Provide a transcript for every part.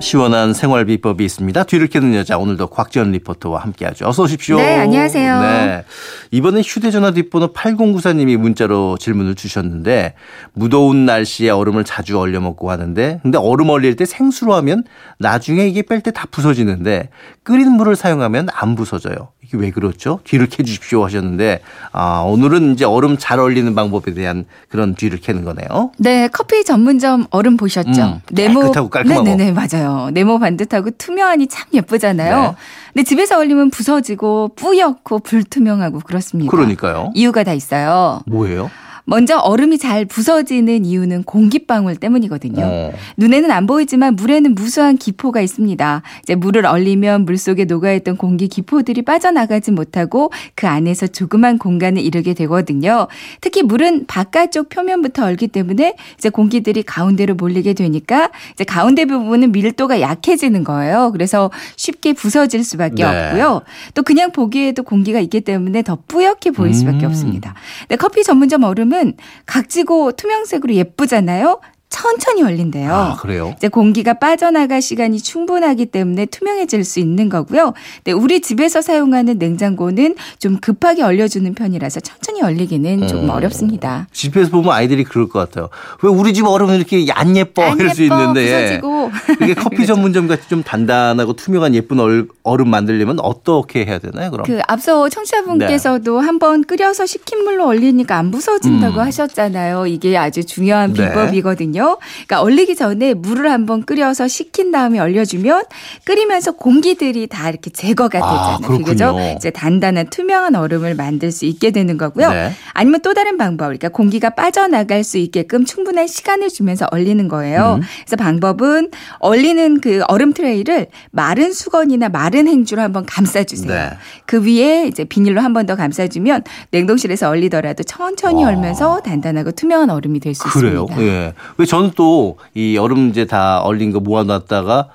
시원한 생활 비법이 있습니다. 뒤를 캐는 여자 오늘도 곽지연 리포터와 함께하죠. 어서 오십시오. 네, 안녕하세요. 네. 이번에 휴대전화 뒷번호 8094님이 문자로 질문을 주셨는데 무더운 날씨에 얼음을 자주 얼려 먹고 하는데 근데 얼음 얼릴 때 생수로 하면 나중에 이게 뺄 때 다 부서지는데 끓인 물을 사용하면 안 부서져요. 이게 왜 그렇죠? 뒤를 캐 주십시오 하셨는데 아, 오늘은 이제 얼음 잘 얼리는 방법에 대한 그런 뒤를 캐는 거네요. 네, 커피 전문점 얼음 보셨죠? 음, 깨끗하고 깔끔하고. 네네네, 맞아요. 네모 반듯하고 투명하니 참 예쁘잖아요. 네. 근데 집에서 얼리면 부서지고 뿌옇고 불투명하고 그렇습니다. 그러니까요. 이유가 다 있어요. 뭐예요? 먼저 얼음이 잘 부서지는 이유는 공기방울 때문이거든요. 어. 눈에는 안 보이지만 물에는 무수한 기포가 있습니다. 이제 물을 얼리면 물 속에 녹아있던 공기 기포들이 빠져나가지 못하고 그 안에서 조그만 공간을 이루게 되거든요. 특히 물은 바깥쪽 표면부터 얼기 때문에 이제 공기들이 가운데로 몰리게 되니까 이제 가운데 부분은 밀도가 약해지는 거예요. 그래서 쉽게 부서질 수밖에 네. 없고요. 또 그냥 보기에도 공기가 있기 때문에 더 뿌옇게 보일 수밖에 음. 없습니다. 커피 전문점 얼음은 각지고 투명색으로 예쁘잖아요. 천천히 얼린대요. 아, 그래요? 이제 공기가 빠져나갈 시간이 충분하기 때문에 투명해질 수 있는 거고요. 근데 우리 집에서 사용하는 냉장고는 좀 급하게 얼려주는 편이라서 천천히 얼리기는 조금 음. 어렵습니다. 집에서 보면 아이들이 그럴 것 같아요. 왜 우리 집 얼음은 이렇게 안 예뻐 안 이럴 수 예뻐, 있는데 부서지고. 이게 커피 전문점 같이 좀 단단하고 투명한 예쁜 얼, 얼음 만들려면 어떻게 해야 되나요? 그럼 그 앞서 청취자분께서도 한번 끓여서 식힌 물로 얼리니까 안 부서진다고 음. 하셨잖아요. 이게 아주 중요한 네. 비법이거든요. 그러니까 얼리기 전에 물을 한번 끓여서 식힌 다음에 얼려주면 끓이면서 공기들이 다 이렇게 제거가 아, 되잖아요. 그렇군요. 그죠? 이제 단단한 투명한 얼음을 만들 수 있게 되는 거고요. 네. 아니면 또 다른 방법, 그러니까 공기가 빠져나갈 수 있게끔 충분한 시간을 주면서 얼리는 거예요. 음. 그래서 방법은 얼리는 그 얼음 트레이를 마른 수건이나 마른 행주로 한번 감싸주세요. 네. 그 위에 이제 비닐로 한 번 더 감싸주면 냉동실에서 얼리더라도 천천히 와. 얼면서 단단하고 투명한 얼음이 될수 그래요? 있습니다. 예. 왜 저는 또이 얼음 이제 다 얼린 거 모아놨다가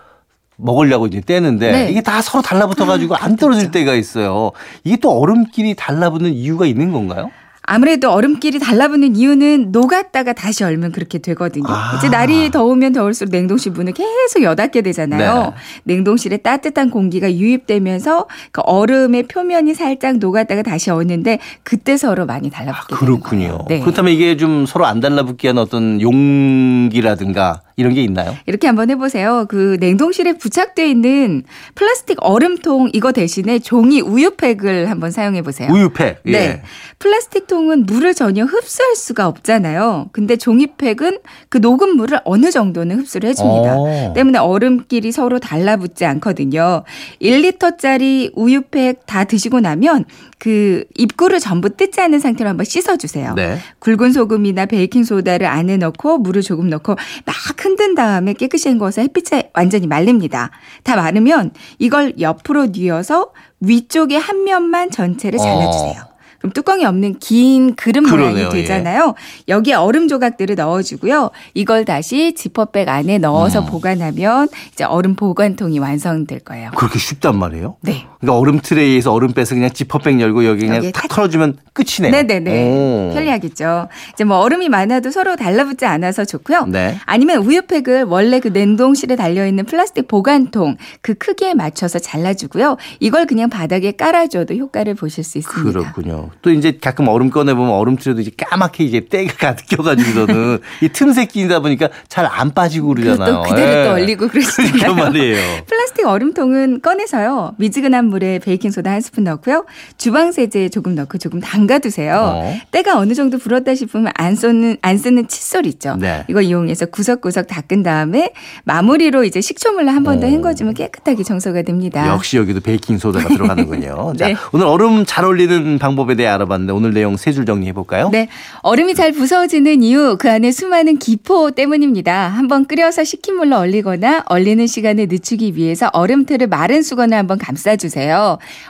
먹으려고 이제 떼는데 네. 이게 다 서로 달라붙어 가지고 안 떨어질 때가 있어요. 이게 또 얼음끼리 달라붙는 이유가 있는 건가요? 아무래도 얼음끼리 달라붙는 이유는 녹았다가 다시 얼면 그렇게 되거든요. 아. 이제 날이 더우면 더울수록 냉동실 문을 계속 여닫게 되잖아요. 냉동실에 따뜻한 공기가 유입되면서 그 얼음의 표면이 살짝 녹았다가 다시 얼는데 그때 서로 많이 달라붙게 되는 그렇군요. 거예요. 네. 그렇다면 이게 좀 서로 안 달라붙게 하는 어떤 용기라든가 이런 게 있나요? 이렇게 한번 해보세요. 그 냉동실에 부착돼 있는 플라스틱 얼음통 이거 대신에 종이 우유팩을 한번 사용해 보세요. 우유팩. 예. 네. 플라스틱 통은 물을 전혀 흡수할 수가 없잖아요. 근데 종이팩은 그 녹은 물을 어느 정도는 흡수를 해줍니다. 어. 때문에 얼음끼리 서로 달라붙지 않거든요. 1리터짜리 우유팩 다 드시고 나면 그 입구를 전부 뜯지 않은 상태로 한번 씻어주세요. 네. 굵은 소금이나 베이킹 소다를 안에 넣고 물을 조금 넣고 막 흔든 다음에 깨끗이 헹궈서 햇빛에 완전히 말립니다. 다 마르면 이걸 옆으로 뉘어서 위쪽에 한 면만 전체를 잘라주세요. 그럼 뚜껑이 없는 긴 그릇 그러네요, 모양이 되잖아요. 여기에 얼음 조각들을 넣어주고요. 이걸 다시 지퍼백 안에 넣어서 음. 보관하면 이제 얼음 보관통이 완성될 거예요. 그렇게 쉽단 말이에요? 네. 그러니까 얼음 트레이에서 얼음 빼서 그냥 지퍼백 열고 여기 그냥 탁 탁- 털어주면 끝이네요. 네네네. 오. 편리하겠죠. 이제 뭐 얼음이 많아도 서로 달라붙지 않아서 좋고요. 네. 아니면 우유팩을 원래 그 냉동실에 달려있는 플라스틱 보관통 그 크기에 맞춰서 잘라주고요. 이걸 그냥 바닥에 깔아줘도 효과를 보실 수 있습니다. 그렇군요. 또 이제 가끔 얼음 꺼내보면 얼음 트레도 이제 까맣게 이제 때가 가득혀가지고서는 이 틈새 끼다 보니까 잘 안 빠지고 그러잖아요. 또 그대로 예. 또 얼리고 그러시잖아요. 그러니까 말이에요. 플라스틱 얼음통은 꺼내서요. 미지근한 물에 베이킹소다 한 스푼 넣고요. 주방세제 조금 넣고 조금 담가두세요. 어. 때가 어느 정도 불었다 싶으면 안 쓰는, 안 쓰는 칫솔 있죠. 네. 이거 이용해서 구석구석 닦은 다음에 마무리로 이제 식초물로 한 번더 어. 헹궈주면 깨끗하게 청소가 됩니다. 역시 여기도 베이킹 소다가 들어가는군요. 네. 자, 오늘 얼음 잘 얼리는 방법에 대해 알아봤는데 오늘 내용 세 줄 정리해 볼까요? 네. 얼음이 잘 부서지는 이유, 그 안에 수많은 기포 때문입니다. 한번 끓여서 식힌 물로 얼리거나 얼리는 시간을 늦추기 위해서 얼음틀을 마른 수건을 한번 감싸주세요.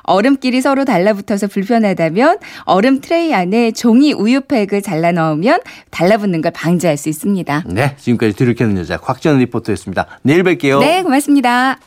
얼음끼리 서로 달라붙어서 불편하다면 얼음 트레이 안에 종이 우유팩을 잘라 넣으면 달라붙는 걸 방지할 수 있습니다. 네, 지금까지 캐는 여자 곽지연 리포터였습니다. 내일 뵐게요. 네, 고맙습니다.